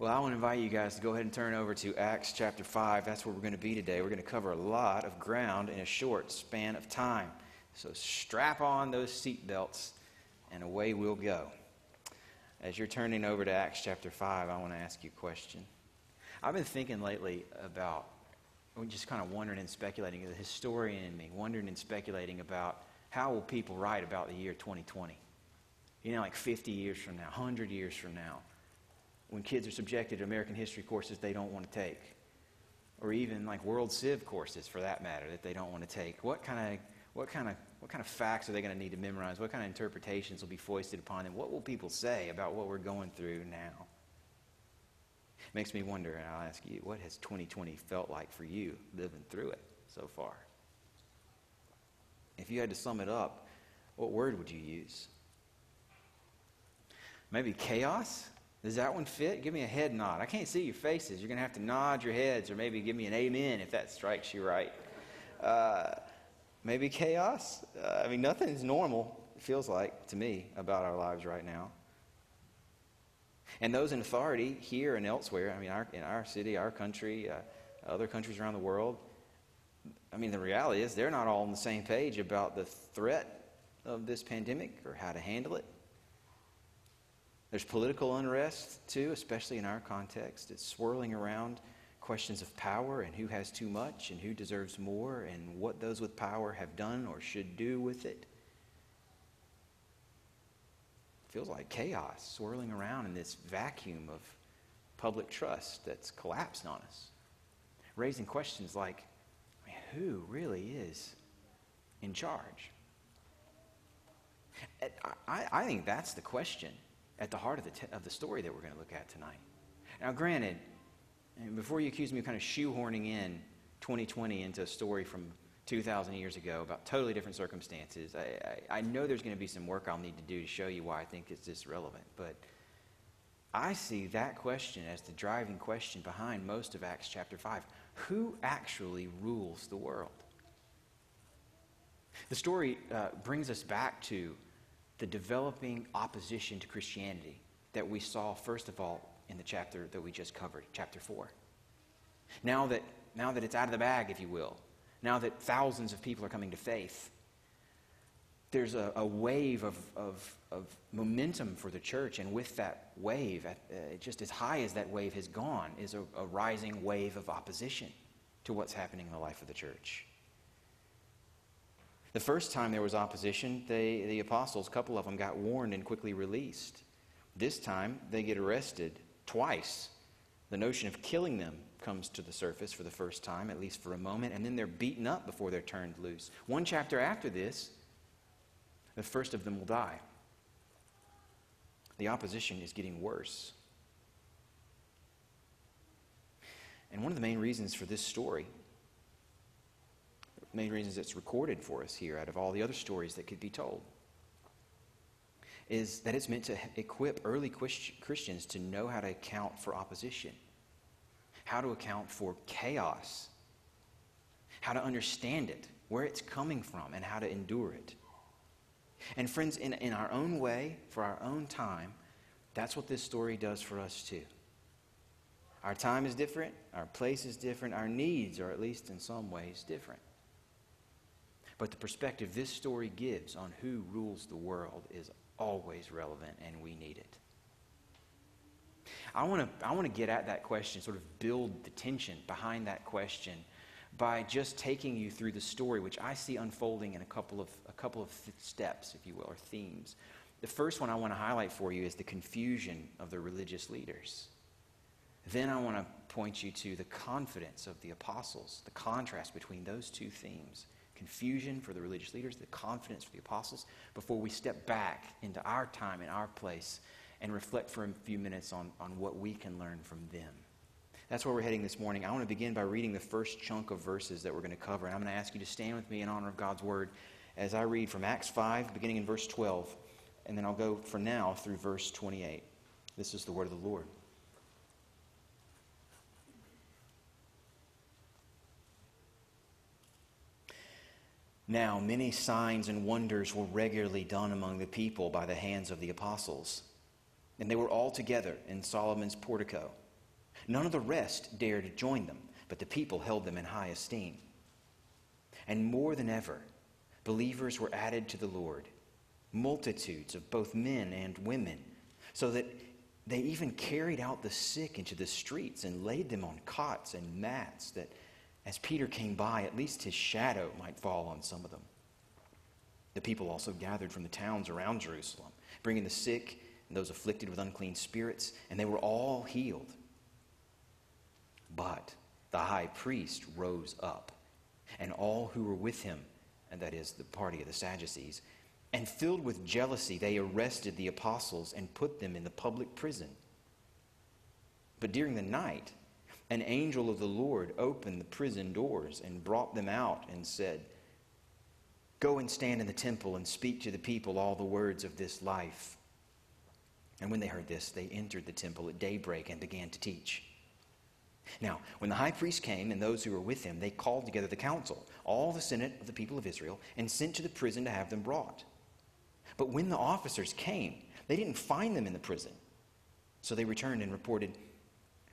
Well, I want to invite you guys to go ahead and turn over to Acts chapter 5. That's where we're going to be today. We're going to cover a lot of ground in a short span of time. So strap on those seatbelts and away we'll go. As you're turning over to Acts chapter 5, I want to ask you a question. I've been thinking lately about, just kind of wondering and speculating, the historian in me, wondering and speculating about how will people write about the year 2020? You know, like 50 years from now, 100 years from now when kids are subjected to American history courses they don't want to take, or even like world civ courses for that matter that they don't want to take. What kind of what kind of what kind of facts are they going to need to memorize? What kind of interpretations will be foisted upon them? What will people say about what we're going through now? Makes me wonder, and I'll ask you, what has 2020 felt like for you living through it so far? If you had to sum it up, what word would you use? Maybe chaos? Does that one fit? Give me a head nod. I can't see your faces. You're going to have to nod your heads or maybe give me an amen if that strikes you right. Uh, maybe chaos? Uh, I mean, nothing's normal, it feels like to me, about our lives right now. And those in authority here and elsewhere, I mean, our, in our city, our country, uh, other countries around the world, I mean, the reality is they're not all on the same page about the threat of this pandemic or how to handle it. There's political unrest, too, especially in our context. It's swirling around questions of power and who has too much and who deserves more and what those with power have done or should do with it. it feels like chaos swirling around in this vacuum of public trust that's collapsed on us, raising questions like who really is in charge? I, I think that's the question at the heart of the, t- of the story that we're going to look at tonight. Now, granted, before you accuse me of kind of shoehorning in 2020 into a story from 2,000 years ago about totally different circumstances, I, I, I know there's going to be some work I'll need to do to show you why I think it's this relevant. But I see that question as the driving question behind most of Acts chapter 5. Who actually rules the world? The story uh, brings us back to the developing opposition to Christianity that we saw, first of all, in the chapter that we just covered, chapter 4. Now that, now that it's out of the bag, if you will, now that thousands of people are coming to faith, there's a, a wave of, of, of, momentum for the church, and with that wave, uh, just as high as that wave has gone, is a, a rising wave of opposition to what's happening in the life of the church. The first time there was opposition, they, the apostles, a couple of them, got warned and quickly released. This time, they get arrested twice. The notion of killing them comes to the surface for the first time, at least for a moment, and then they're beaten up before they're turned loose. One chapter after this, the first of them will die. The opposition is getting worse. And one of the main reasons for this story main reasons it's recorded for us here out of all the other stories that could be told is that it's meant to equip early Christians to know how to account for opposition, how to account for chaos, how to understand it, where it's coming from, and how to endure it. And, friends, in, in our own way, for our own time, that's what this story does for us too. Our time is different, our place is different, our needs are, at least in some ways, different. But the perspective this story gives on who rules the world is always relevant, and we need it. I want to I want to get at that question, sort of build the tension behind that question by just taking you through the story, which I see unfolding in a couple of a couple of steps, if you will, or themes. The first one I want to highlight for you is the confusion of the religious leaders. Then I want to point you to the confidence of the apostles, the contrast between those two themes confusion for the religious leaders, the confidence for the apostles, before we step back into our time and our place and reflect for a few minutes on, on what we can learn from them. That's where we're heading this morning. I want to begin by reading the first chunk of verses that we're going to cover. And I'm going to ask you to stand with me in honor of God's word as I read from Acts 5, beginning in verse 12. And then I'll go for now through verse 28. This is the word of the Lord. Now, many signs and wonders were regularly done among the people by the hands of the apostles. And they were all together in Solomon's portico. None of the rest dared join them, but the people held them in high esteem. And more than ever, believers were added to the Lord, multitudes of both men and women, so that they even carried out the sick into the streets and laid them on cots and mats, that as Peter came by, at least his shadow might fall on some of them. The people also gathered from the towns around Jerusalem, bringing the sick and those afflicted with unclean spirits, and they were all healed. But the high priest rose up, and all who were with him, and that is the party of the Sadducees, and filled with jealousy, they arrested the apostles and put them in the public prison. But during the night, an angel of the Lord opened the prison doors and brought them out and said, Go and stand in the temple and speak to the people all the words of this life. And when they heard this, they entered the temple at daybreak and began to teach. Now, when the high priest came and those who were with him, they called together the council, all the senate of the people of Israel, and sent to the prison to have them brought. But when the officers came, they didn't find them in the prison. So they returned and reported,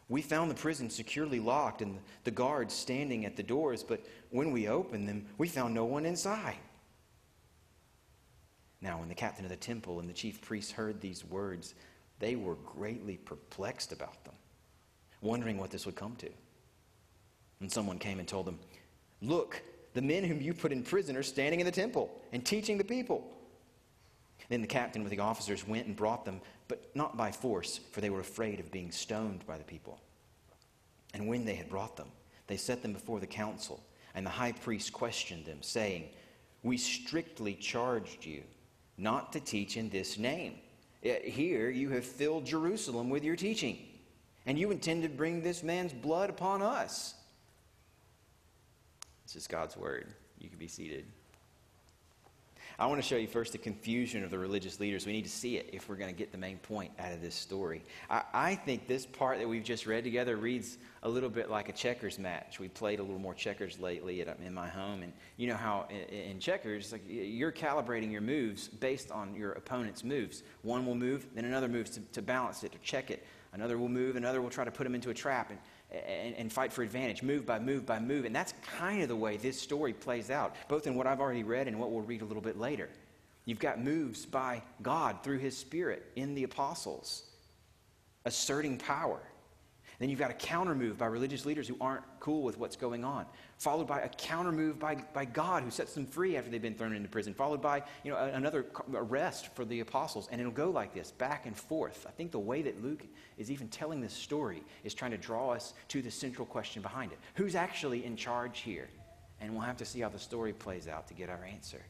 We found the prison securely locked and the guards standing at the doors, but when we opened them, we found no one inside. Now, when the captain of the temple and the chief priests heard these words, they were greatly perplexed about them wondering what this would come to. And someone came and told them, Look, the men whom you put in prison are standing in the temple and teaching the people. Then the captain with the officers went and brought them, but not by force, for they were afraid of being stoned by the people. And when they had brought them, they set them before the council, and the high priest questioned them, saying, We strictly charged you not to teach in this name. Yet here you have filled Jerusalem with your teaching and you intend to bring this man's blood upon us. This is God's word. You can be seated. I want to show you first the confusion of the religious leaders. We need to see it if we're going to get the main point out of this story. I, I, think this part that we've just read together reads a little bit like a checkers match. We played a little more checkers lately at, in my home, and you know how in, in checkers, like you're calibrating your moves based on your opponent's moves. One will move, then another moves to, to balance it, to check it. Another will move, another will try to put him into a trap and, and, and, fight for advantage, move by move by move. And that's kind of the way this story plays out, both in what I've already read and what we'll read a little bit later. You've got moves by God through his Spirit in the apostles, asserting power. Then you've got a counter move by religious leaders who aren't cool with what's going on, followed by a counter move by, by God who sets them free after they've been thrown into prison, followed by you know, another arrest for the apostles. And it'll go like this, back and forth. I think the way that Luke is even telling this story is trying to draw us to the central question behind it Who's actually in charge here? And we'll have to see how the story plays out to get our answer.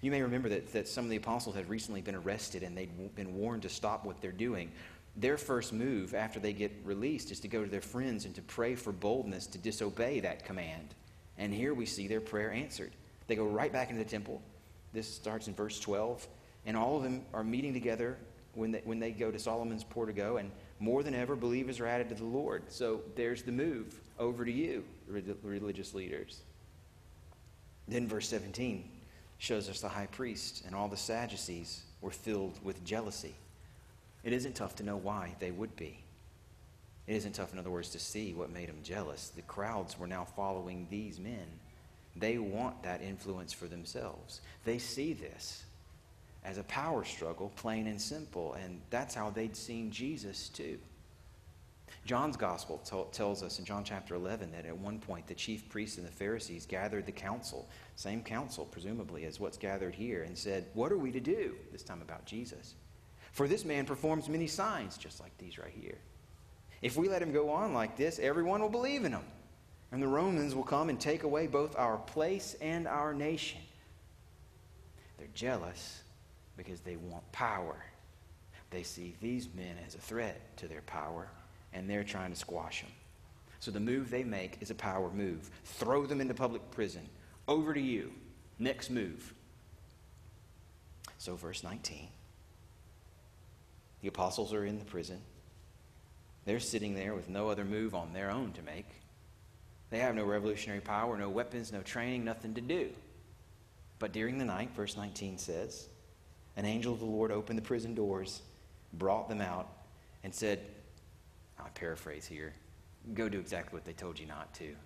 You may remember that, that some of the apostles had recently been arrested and they'd been warned to stop what they're doing their first move after they get released is to go to their friends and to pray for boldness to disobey that command. And here we see their prayer answered. They go right back into the temple. This starts in verse 12. And all of them are meeting together when they, when they go to Solomon's portico. And more than ever, believers are added to the Lord. So there's the move over to you, religious leaders. Then verse 17 shows us the high priest and all the Sadducees were filled with jealousy. It isn't tough to know why they would be. It isn't tough, in other words, to see what made them jealous. The crowds were now following these men. They want that influence for themselves. They see this as a power struggle, plain and simple, and that's how they'd seen Jesus too. John's gospel t- tells us in John chapter 11 that at one point the chief priests and the Pharisees gathered the council, same council presumably as what's gathered here, and said, What are we to do? This time about Jesus. For this man performs many signs, just like these right here. If we let him go on like this, everyone will believe in him. And the Romans will come and take away both our place and our nation. They're jealous because they want power. They see these men as a threat to their power, and they're trying to squash them. So the move they make is a power move. Throw them into public prison. Over to you. Next move. So, verse 19. The apostles are in the prison. They're sitting there with no other move on their own to make. They have no revolutionary power, no weapons, no training, nothing to do. But during the night, verse 19 says, an angel of the Lord opened the prison doors, brought them out, and said, I paraphrase here. Go do exactly what they told you not to,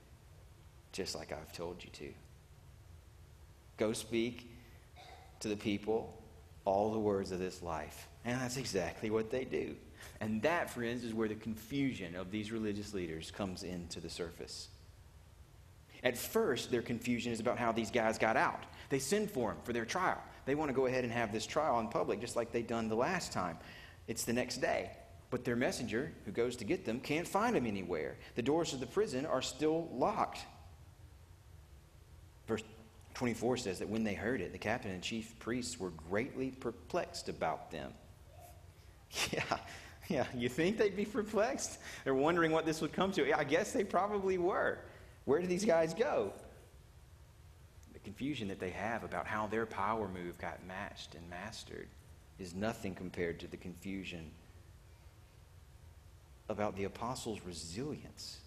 just like I've told you to. Go speak to the people all the words of this life. And that's exactly what they do. And that, friends, is where the confusion of these religious leaders comes into the surface. At first, their confusion is about how these guys got out. They send for them for their trial. They want to go ahead and have this trial in public, just like they'd done the last time. It's the next day. But their messenger, who goes to get them, can't find them anywhere. The doors of the prison are still locked. Verse 24 says that when they heard it, the captain and chief priests were greatly perplexed about them. Yeah, yeah, you think they'd be perplexed? They're wondering what this would come to. Yeah, I guess they probably were. Where did these guys go? The confusion that they have about how their power move got matched and mastered is nothing compared to the confusion about the apostles' resilience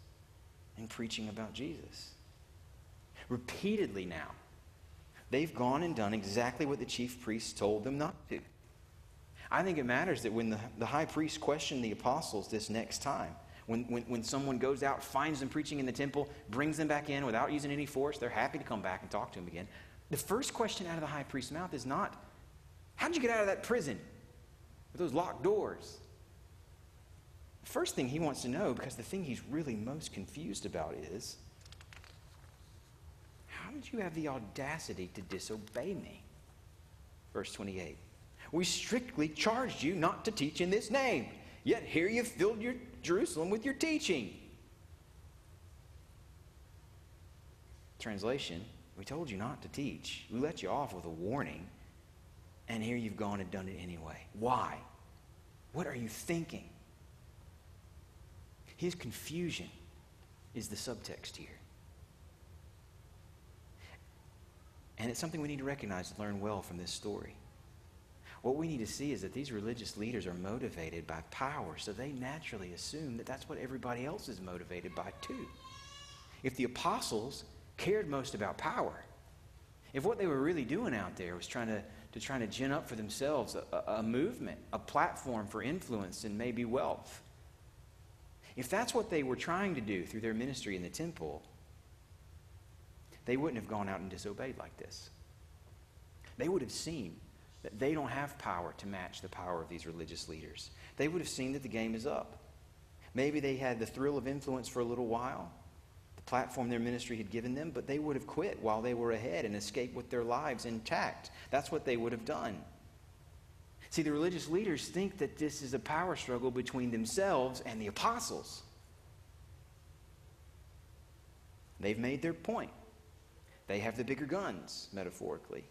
in preaching about Jesus. Repeatedly now, they've gone and done exactly what the chief priests told them not to. I think it matters that when the, the high priest questioned the apostles this next time, when, when, when someone goes out, finds them preaching in the temple, brings them back in without using any force, they're happy to come back and talk to him again. The first question out of the high priest's mouth is not, How'd you get out of that prison with those locked doors? The first thing he wants to know, because the thing he's really most confused about is, How did you have the audacity to disobey me? Verse 28. We strictly charged you not to teach in this name, yet here you've filled your Jerusalem with your teaching. Translation We told you not to teach. We let you off with a warning, and here you've gone and done it anyway. Why? What are you thinking? His confusion is the subtext here. And it's something we need to recognize and learn well from this story. What we need to see is that these religious leaders are motivated by power, so they naturally assume that that's what everybody else is motivated by too. If the apostles cared most about power, if what they were really doing out there was trying to, to trying to gin up for themselves a, a movement, a platform for influence and maybe wealth, if that's what they were trying to do through their ministry in the temple, they wouldn't have gone out and disobeyed like this. They would have seen that they don't have power to match the power of these religious leaders. They would have seen that the game is up. Maybe they had the thrill of influence for a little while, the platform their ministry had given them, but they would have quit while they were ahead and escaped with their lives intact. That's what they would have done. See, the religious leaders think that this is a power struggle between themselves and the apostles. They've made their point. They have the bigger guns, metaphorically.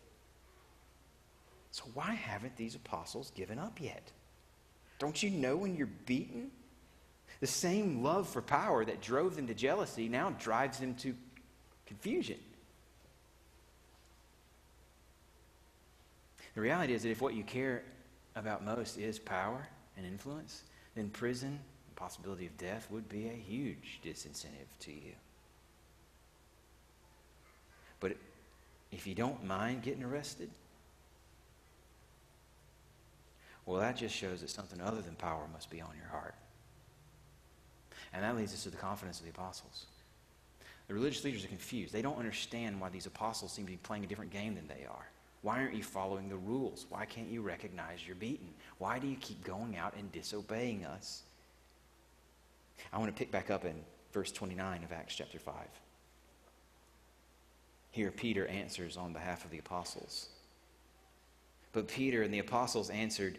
So why haven't these apostles given up yet? Don't you know when you're beaten? The same love for power that drove them to jealousy now drives them to confusion. The reality is that if what you care about most is power and influence, then prison, the possibility of death, would be a huge disincentive to you. But if you don't mind getting arrested, well, that just shows that something other than power must be on your heart. And that leads us to the confidence of the apostles. The religious leaders are confused. They don't understand why these apostles seem to be playing a different game than they are. Why aren't you following the rules? Why can't you recognize you're beaten? Why do you keep going out and disobeying us? I want to pick back up in verse 29 of Acts chapter 5. Here, Peter answers on behalf of the apostles. But Peter and the apostles answered,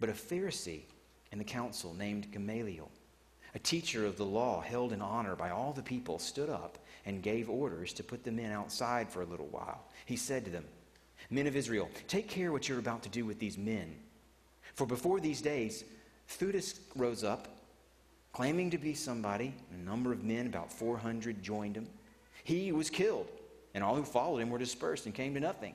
But a Pharisee in the council named Gamaliel, a teacher of the law held in honor by all the people, stood up and gave orders to put the men outside for a little while. He said to them, Men of Israel, take care what you're about to do with these men. For before these days, Theudas rose up, Claiming to be somebody, a number of men, about 400, joined him. He was killed, and all who followed him were dispersed and came to nothing.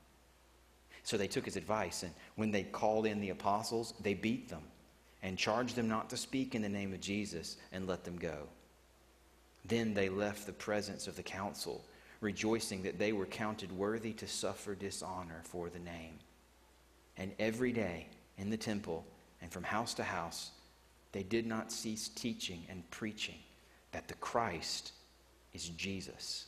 So they took his advice, and when they called in the apostles, they beat them and charged them not to speak in the name of Jesus and let them go. Then they left the presence of the council, rejoicing that they were counted worthy to suffer dishonor for the name. And every day in the temple and from house to house, they did not cease teaching and preaching that the Christ is Jesus.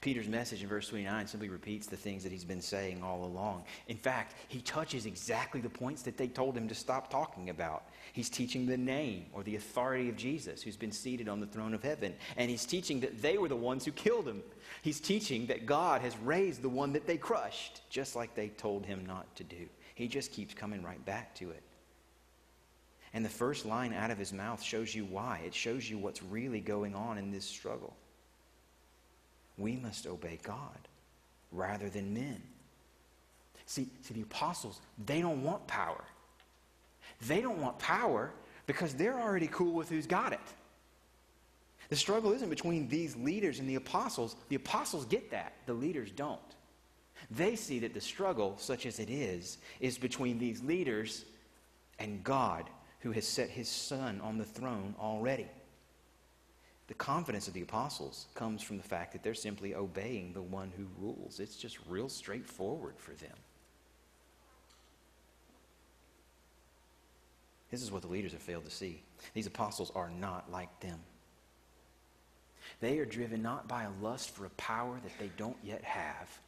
Peter's message in verse 29 simply repeats the things that he's been saying all along. In fact, he touches exactly the points that they told him to stop talking about. He's teaching the name or the authority of Jesus, who's been seated on the throne of heaven. And he's teaching that they were the ones who killed him. He's teaching that God has raised the one that they crushed, just like they told him not to do. He just keeps coming right back to it. And the first line out of his mouth shows you why. It shows you what's really going on in this struggle we must obey God rather than men. See, see, the apostles, they don't want power. They don't want power because they're already cool with who's got it. The struggle isn't between these leaders and the apostles. The apostles get that, the leaders don't. They see that the struggle, such as it is, is between these leaders and God, who has set his son on the throne already. The confidence of the apostles comes from the fact that they're simply obeying the one who rules. It's just real straightforward for them. This is what the leaders have failed to see. These apostles are not like them. They are driven not by a lust for a power that they don't yet have,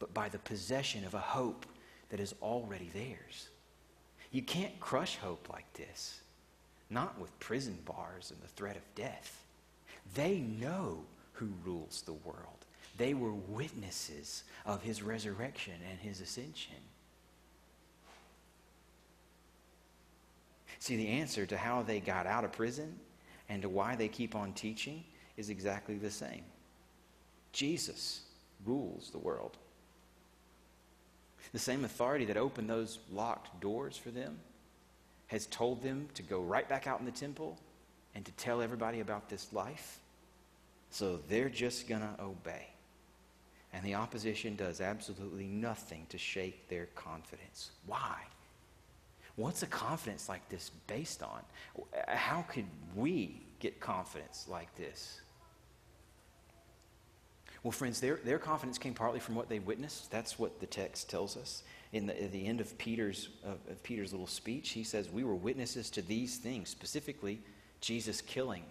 but by the possession of a hope that is already theirs. You can't crush hope like this, not with prison bars and the threat of death. They know who rules the world. They were witnesses of his resurrection and his ascension. See, the answer to how they got out of prison and to why they keep on teaching is exactly the same. Jesus rules the world. The same authority that opened those locked doors for them has told them to go right back out in the temple and to tell everybody about this life. So they're just going to obey. And the opposition does absolutely nothing to shake their confidence. Why? What's a confidence like this based on? How could we get confidence like this? Well, friends, their, their confidence came partly from what they witnessed. That's what the text tells us. In the, the end of Peter's, of, of Peter's little speech, he says, We were witnesses to these things, specifically Jesus killing,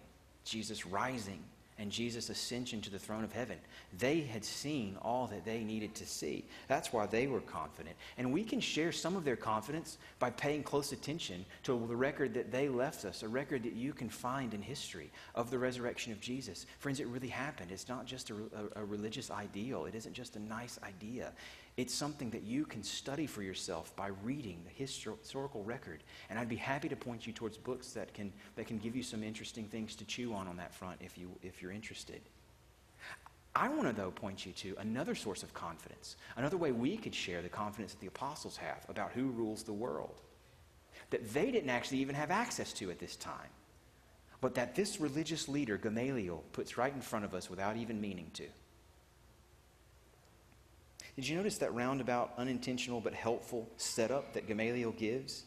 Jesus rising, and Jesus' ascension to the throne of heaven. They had seen all that they needed to see. That's why they were confident. And we can share some of their confidence by paying close attention to the record that they left us, a record that you can find in history of the resurrection of Jesus. Friends, it really happened. It's not just a, a, a religious ideal, it isn't just a nice idea. It's something that you can study for yourself by reading the historical record. And I'd be happy to point you towards books that can, that can give you some interesting things to chew on on that front if, you, if you're interested. I want to, though, point you to another source of confidence, another way we could share the confidence that the apostles have about who rules the world, that they didn't actually even have access to at this time, but that this religious leader, Gamaliel, puts right in front of us without even meaning to. Did you notice that roundabout, unintentional but helpful setup that Gamaliel gives?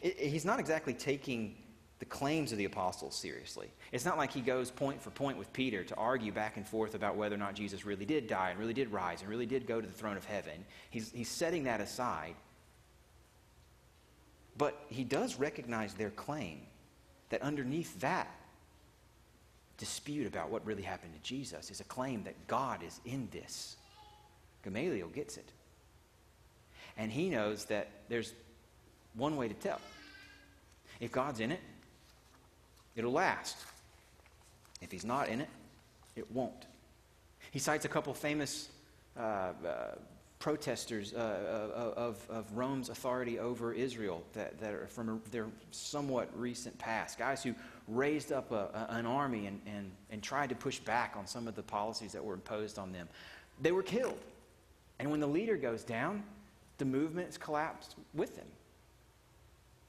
It, it, he's not exactly taking the claims of the apostles seriously. It's not like he goes point for point with Peter to argue back and forth about whether or not Jesus really did die and really did rise and really did go to the throne of heaven. He's, he's setting that aside. But he does recognize their claim that underneath that dispute about what really happened to Jesus is a claim that God is in this Gamaliel gets it. And he knows that there's one way to tell. If God's in it, it'll last. If he's not in it, it won't. He cites a couple famous uh, uh, protesters uh, uh, of, of Rome's authority over Israel that, that are from their somewhat recent past. Guys who raised up a, a, an army and, and, and tried to push back on some of the policies that were imposed on them. They were killed. And when the leader goes down, the movement has collapsed with them.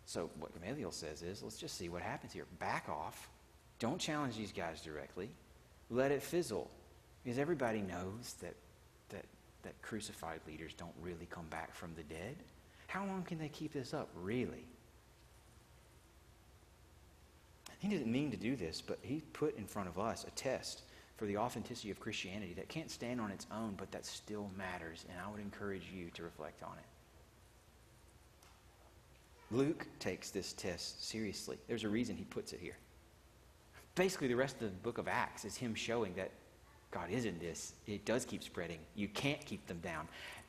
So what Gamaliel says is, let's just see what happens here. Back off. Don't challenge these guys directly. Let it fizzle. Because everybody knows that, that, that crucified leaders don't really come back from the dead. How long can they keep this up, really? He didn't mean to do this, but he put in front of us a test for the authenticity of Christianity that can't stand on its own, but that still matters. And I would encourage you to reflect on it. Luke takes this test seriously. There's a reason he puts it here. Basically, the rest of the book of Acts is him showing that God is in this. It does keep spreading. You can't keep them down.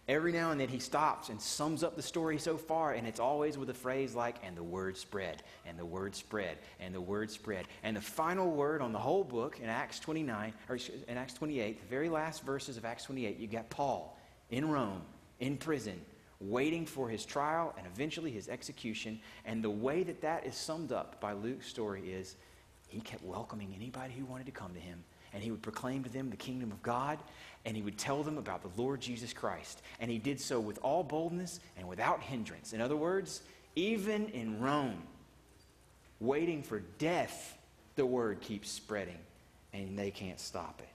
Every now and then he stops and sums up the story so far, and it's always with a phrase like, and the word spread, and the word spread, and the word spread. And the final word on the whole book in Acts 29, or in Acts 28, the very last verses of Acts 28, you got Paul in Rome, in prison, waiting for his trial and eventually his execution. And the way that that is summed up by Luke's story is he kept welcoming anybody who wanted to come to him and he would proclaim to them the kingdom of God, and he would tell them about the Lord Jesus Christ. And he did so with all boldness and without hindrance. In other words, even in Rome, waiting for death, the word keeps spreading, and they can't stop it.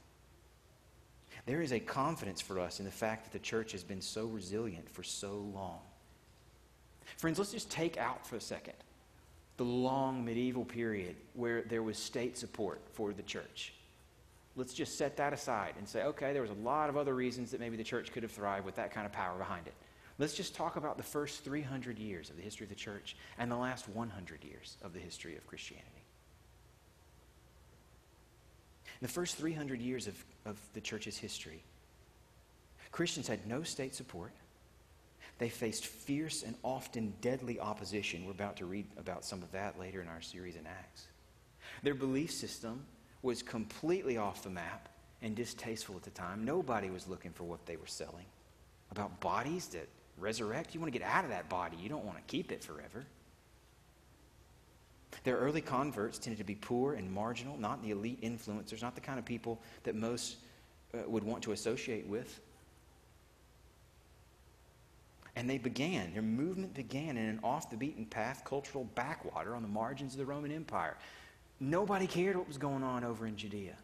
There is a confidence for us in the fact that the church has been so resilient for so long. Friends, let's just take out for a second the long medieval period where there was state support for the church. Let's just set that aside and say, okay, there was a lot of other reasons that maybe the church could have thrived with that kind of power behind it. Let's just talk about the first 300 years of the history of the church and the last 100 years of the history of Christianity. In the first 300 years of, of the church's history, Christians had no state support. They faced fierce and often deadly opposition. We're about to read about some of that later in our series in Acts. Their belief system was completely off the map and distasteful at the time. Nobody was looking for what they were selling. About bodies that resurrect. You want to get out of that body, you don't want to keep it forever. Their early converts tended to be poor and marginal, not the elite influencers, not the kind of people that most uh, would want to associate with. And they began, their movement began in an off the beaten path cultural backwater on the margins of the Roman Empire. Nobody cared what was going on over in Judea.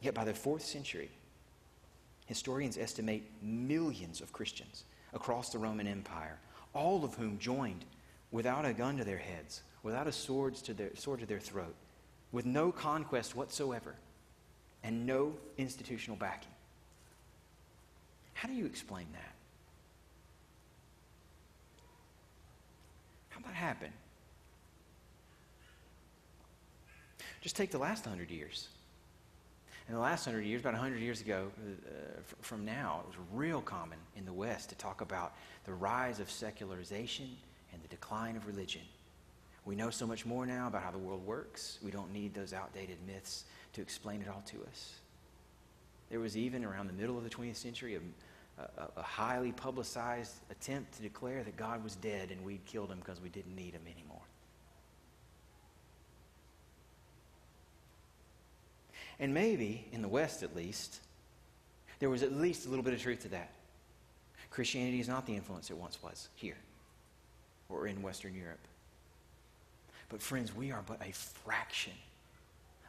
Yet by the fourth century, historians estimate millions of Christians across the Roman Empire, all of whom joined without a gun to their heads, without a sword to their, sword to their throat, with no conquest whatsoever, and no institutional backing. How do you explain that? How that happen? Just take the last hundred years. In the last hundred years, about hundred years ago uh, from now, it was real common in the West to talk about the rise of secularization and the decline of religion. We know so much more now about how the world works. We don't need those outdated myths to explain it all to us. There was even around the middle of the 20th century a a, a, highly publicized attempt to declare that God was dead and we'd killed him because we didn't need him anymore. And maybe, in the West at least, there was at least a little bit of truth to that. Christianity is not the influence it once was here or in Western Europe. But, friends, we are but a fraction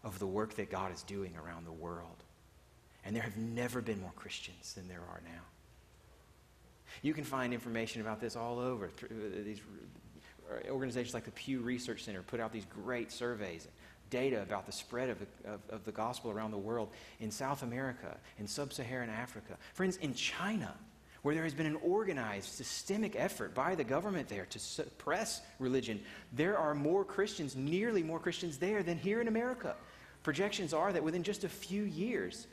of the work that God is doing around the world. And there have never been more Christians than there are now. You can find information about this all over. Uh, these uh, organizations like the Pew Research Center put out these great surveys, data about the spread of the, of, of the gospel around the world in South America, in sub Saharan Africa. Friends, in China, where there has been an organized, systemic effort by the government there to suppress religion, there are more Christians, nearly more Christians there than here in America. Projections are that within just a few years,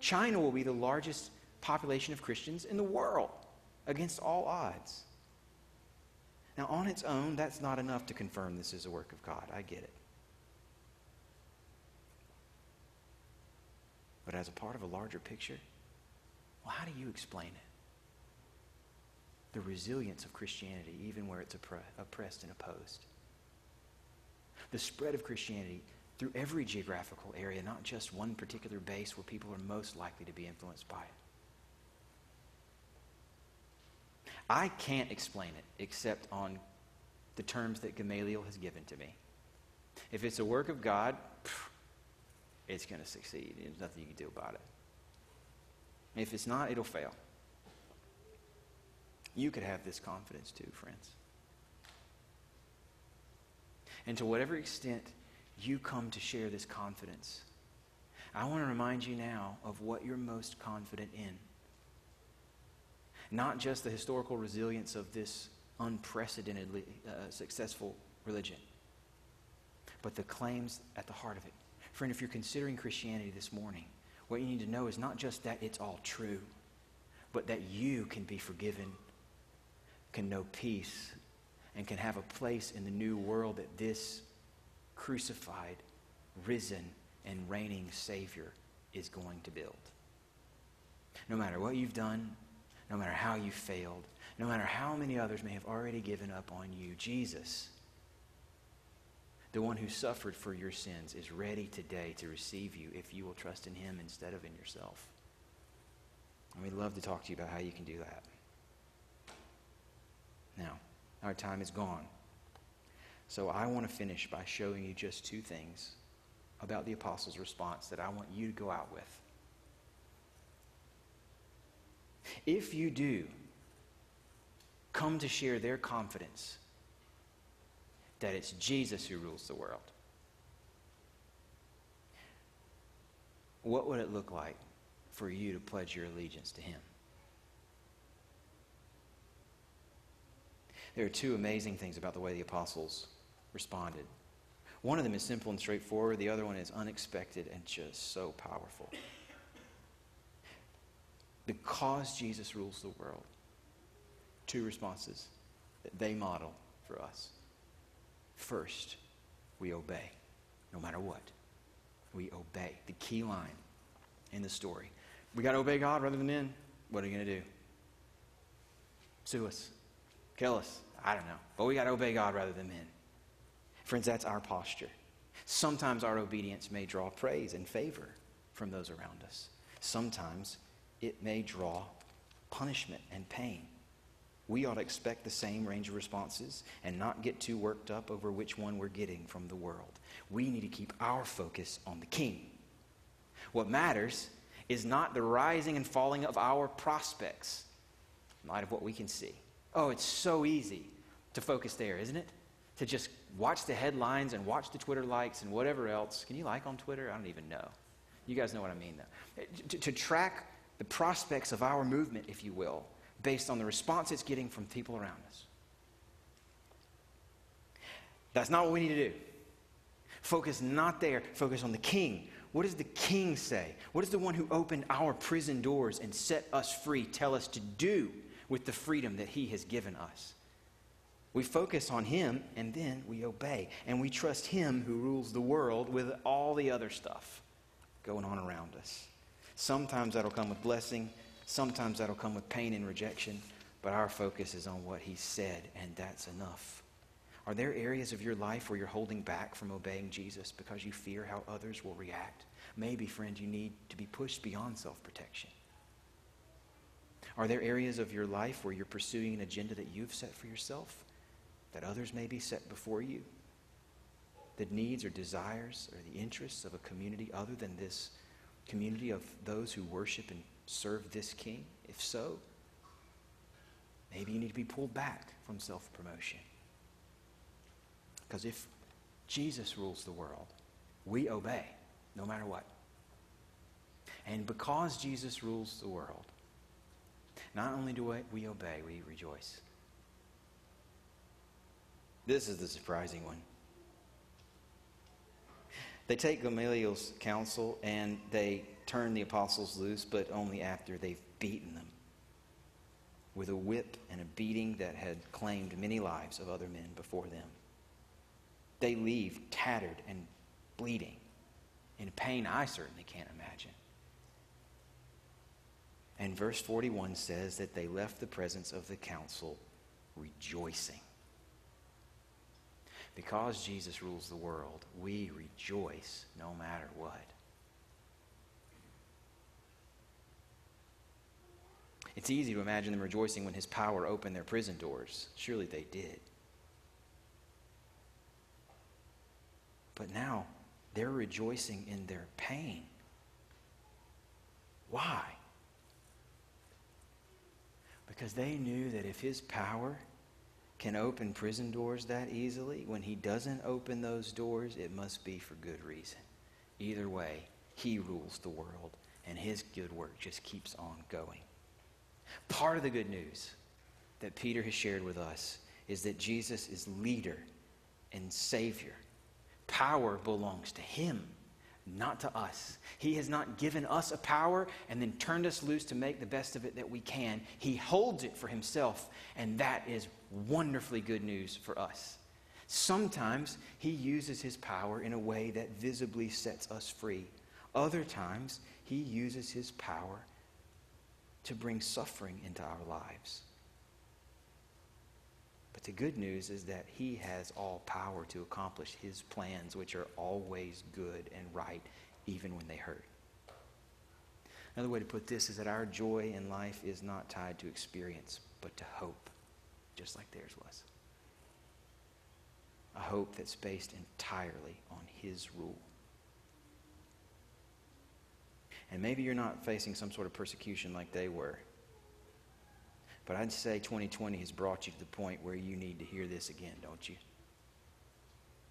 China will be the largest population of Christians in the world against all odds. Now, on its own, that's not enough to confirm this is a work of God. I get it. But as a part of a larger picture, well, how do you explain it? The resilience of Christianity, even where it's oppressed and opposed. The spread of Christianity through every geographical area, not just one particular base where people are most likely to be influenced by it. I can't explain it except on the terms that Gamaliel has given to me. If it's a work of God, it's going to succeed. There's nothing you can do about it. If it's not, it'll fail. You could have this confidence too, friends. And to whatever extent you come to share this confidence, I want to remind you now of what you're most confident in not just the historical resilience of this unprecedentedly uh, successful religion, but the claims at the heart of it. Friend, if you're considering Christianity this morning, what you need to know is not just that it's all true, but that you can be forgiven, can know peace, and can have a place in the new world that this crucified, risen, and reigning Savior is going to build. No matter what you've done, no matter how you failed, no matter how many others may have already given up on you, Jesus, the one who suffered for your sins, is ready today to receive you if you will trust in him instead of in yourself. And we'd love to talk to you about how you can do that. Now, our time is gone. So I want to finish by showing you just two things about the apostles' response that I want you to go out with. If you do come to share their confidence that it's Jesus who rules the world, what would it look like for you to pledge your allegiance to Him? There are two amazing things about the way the apostles responded. One of them is simple and straightforward, the other one is unexpected and just so powerful because Jesus rules the world. Two responses that they model for us. First, we obey, no matter what. We obey. The key line in the story. We got to obey God rather than men. What are you going to do? Sue us, kill us. I don't know. But we got to obey God rather than men. Friends, that's our posture. Sometimes our obedience may draw praise and favor from those around us. Sometimes it may draw punishment and pain. We ought to expect the same range of responses and not get too worked up over which one we're getting from the world. We need to keep our focus on the King. What matters is not the rising and falling of our prospects in light of what we can see. Oh, it's so easy to focus there, isn't it? To just watch the headlines and watch the Twitter likes and whatever else. Can you like on Twitter? I don't even know. You guys know what I mean, though. To, to track the prospects of our movement, if you will, based on the response it's getting from people around us. That's not what we need to do. Focus not there, focus on the king. What does the king say? What does the one who opened our prison doors and set us free tell us to do with the freedom that he has given us? We focus on him and then we obey. And we trust him who rules the world with all the other stuff going on around us. Sometimes that'll come with blessing, sometimes that'll come with pain and rejection, but our focus is on what He said, and that's enough. Are there areas of your life where you're holding back from obeying Jesus because you fear how others will react? Maybe, friend, you need to be pushed beyond self protection. Are there areas of your life where you're pursuing an agenda that you've set for yourself that others may be set before you? The needs or desires or the interests of a community other than this community of those who worship and serve this king? If so, maybe you need to be pulled back from self promotion. Because if Jesus rules the world, we obey no matter what. And because Jesus rules the world, not only do we obey, we rejoice. This is the surprising one. They take Gamaliel's counsel and they turn the apostles loose, but only after they've beaten them. with a whip and a beating that had claimed many lives of other men before them. They leave tattered and bleeding in pain I certainly can't imagine. And verse 41 says that they left the presence of the council rejoicing. Because Jesus rules the world, we rejoice no matter what. It's easy to imagine them rejoicing when his power opened their prison doors. Surely they did. But now they're rejoicing in their pain. Why? Because they knew that if his power can open prison doors that easily, when he doesn't open those doors, it must be for good reason. Either way, he rules the world, and his good work just keeps on going. Part of the good news that Peter has shared with us is that Jesus is leader and Savior. Power belongs to Him, not to us. He has not given us a power and then turned us loose to make the best of it that we can. He holds it for Himself, and that is wonderfully good news for us. Sometimes He uses His power in a way that visibly sets us free. Other times, He uses His power to bring suffering into our lives. But the good news is that He has all power to accomplish His plans, which are always good and right, even when they hurt. Another way to put this is that our joy in life is not tied to experience, but to hope, just like theirs was. A hope that's based entirely on His rule. And maybe you're not facing some sort of persecution like they were. But I'd say 2020 has brought you to the point where you need to hear this again, don't you?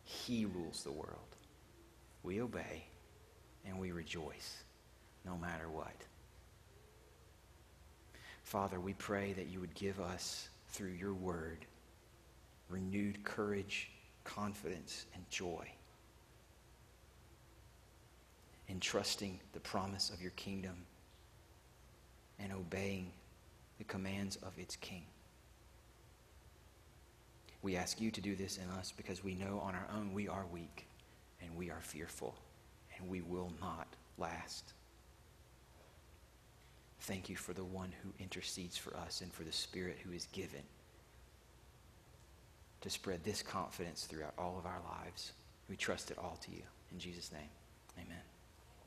He rules the world. We obey and we rejoice no matter what. Father, we pray that you would give us, through your word, renewed courage, confidence, and joy in trusting the promise of your kingdom and obeying the commands of its king. We ask you to do this in us because we know on our own we are weak and we are fearful and we will not last. Thank you for the one who intercedes for us and for the Spirit who is given to spread this confidence throughout all of our lives. We trust it all to you. In Jesus' name, amen.